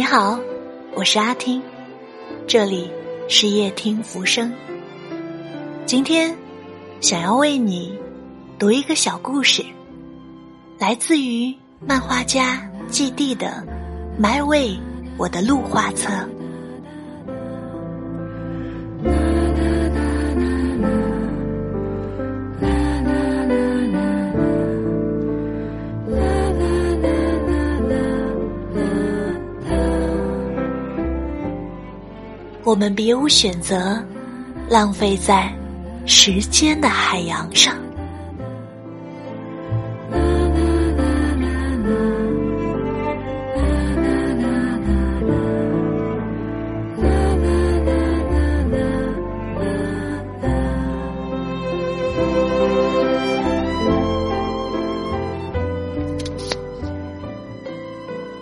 你好，我是阿听，这里是夜听浮生。今天想要为你读一个小故事，来自于漫画家季地的《My Way》我的路画册。我们别无选择，浪费在时间的海洋上。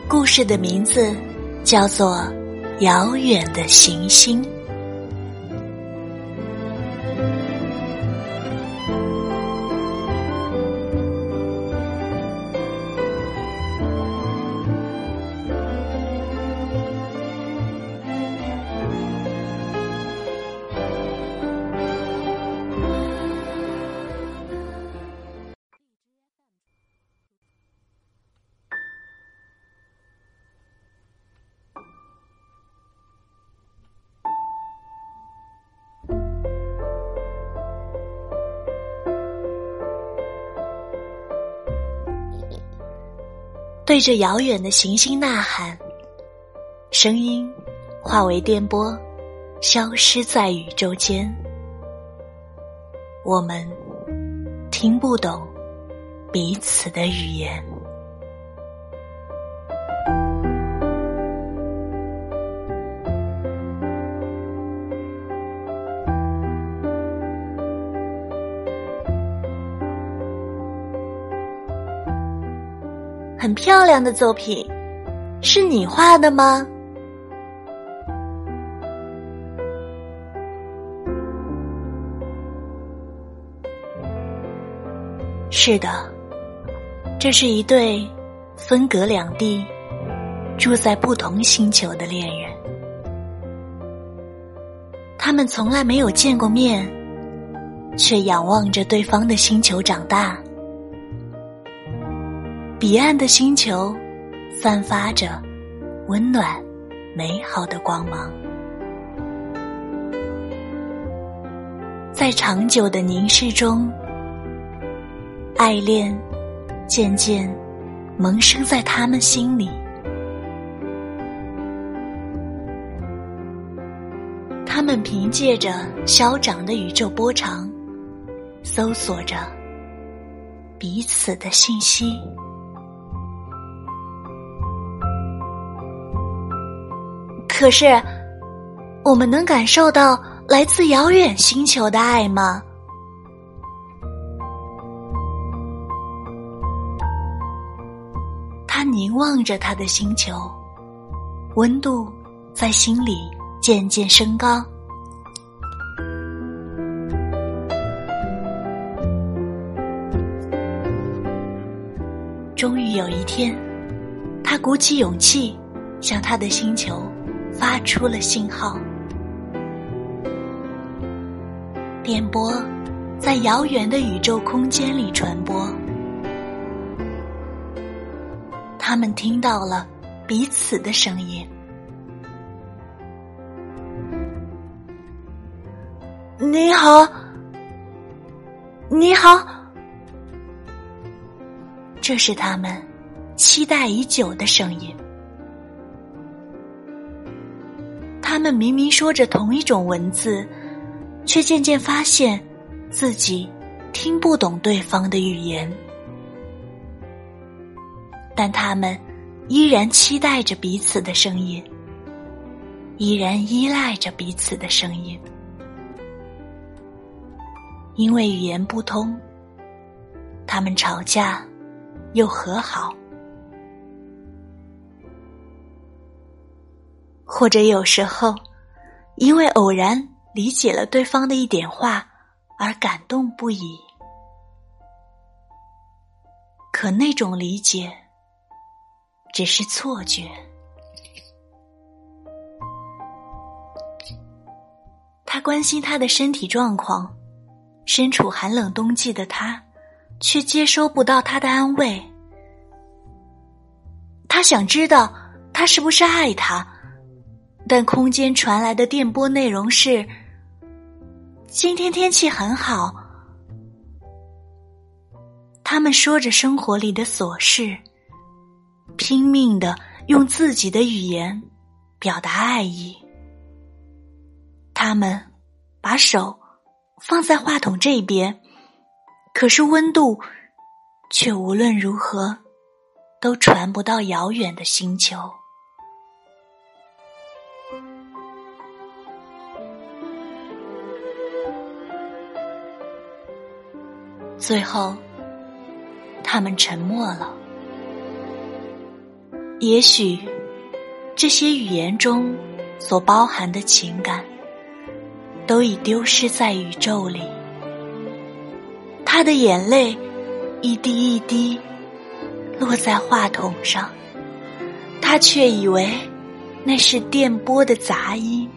故事的名字叫做。遥远的行星。对着遥远的行星呐喊，声音化为电波，消失在宇宙间。我们听不懂彼此的语言。很漂亮的作品，是你画的吗？是的，这是一对分隔两地、住在不同星球的恋人。他们从来没有见过面，却仰望着对方的星球长大。彼岸的星球散发着温暖、美好的光芒，在长久的凝视中，爱恋渐渐萌生在他们心里。他们凭借着消长的宇宙波长，搜索着彼此的信息。可是，我们能感受到来自遥远星球的爱吗？他凝望着他的星球，温度在心里渐渐升高。终于有一天，他鼓起勇气向他的星球。发出了信号，电波在遥远的宇宙空间里传播。他们听到了彼此的声音。你好，你好，这是他们期待已久的声音。他们明明说着同一种文字，却渐渐发现自己听不懂对方的语言。但他们依然期待着彼此的声音，依然依赖着彼此的声音。因为语言不通，他们吵架又和好。或者有时候因为偶然理解了对方的一点话而感动不已。可那种理解只是错觉。他关心他的身体状况身处寒冷冬季的他却接收不到他的安慰。他想知道他是不是爱他但空间传来的电波内容是：今天天气很好。他们说着生活里的琐事，拼命的用自己的语言表达爱意。他们把手放在话筒这边，可是温度却无论如何。都传不到遥远的星球。最后，他们沉默了。也许，这些语言中所包含的情感，都已丢失在宇宙里。他的眼泪，一滴一滴。落在话筒上，他却以为那是电波的杂音。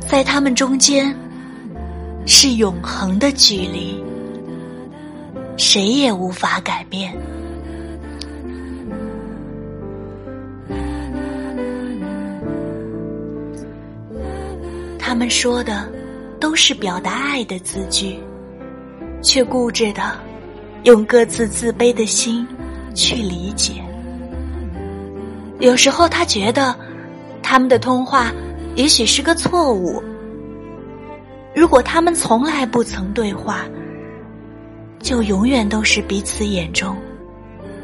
在他们中间是永恒的距离，谁也无法改变。他们说的都是表达爱的字句，却固执的。用各自自卑的心去理解。有时候他觉得他们的通话也许是个错误。如果他们从来不曾对话，就永远都是彼此眼中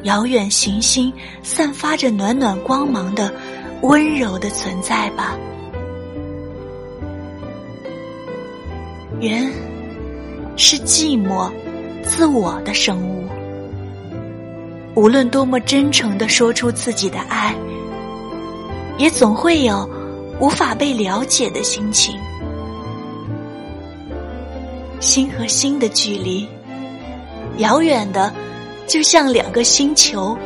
遥远行星散发着暖暖光芒的温柔的存在吧。人是寂寞。自我的生物，无论多么真诚的说出自己的爱，也总会有无法被了解的心情。心和心的距离，遥远的，就像两个星球。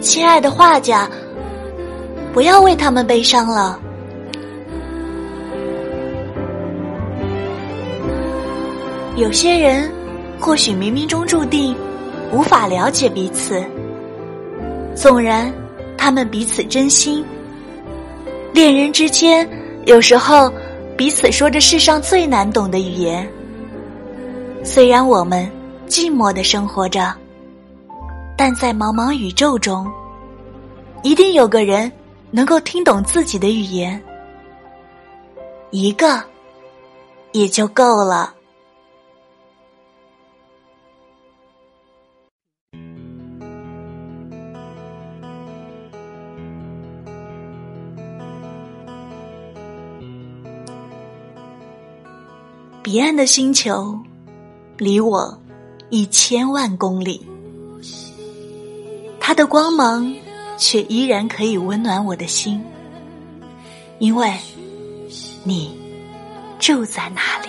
亲爱的画家，不要为他们悲伤了。有些人或许冥冥中注定无法了解彼此，纵然他们彼此真心。恋人之间有时候彼此说着世上最难懂的语言。虽然我们寂寞的生活着，但在茫茫宇宙中。一定有个人能够听懂自己的语言，一个也就够了。彼岸的星球离我一千万公里，它的光芒。却依然可以温暖我的心，因为你住在哪里。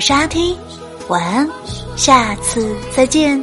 我是阿听，晚安，下次再见。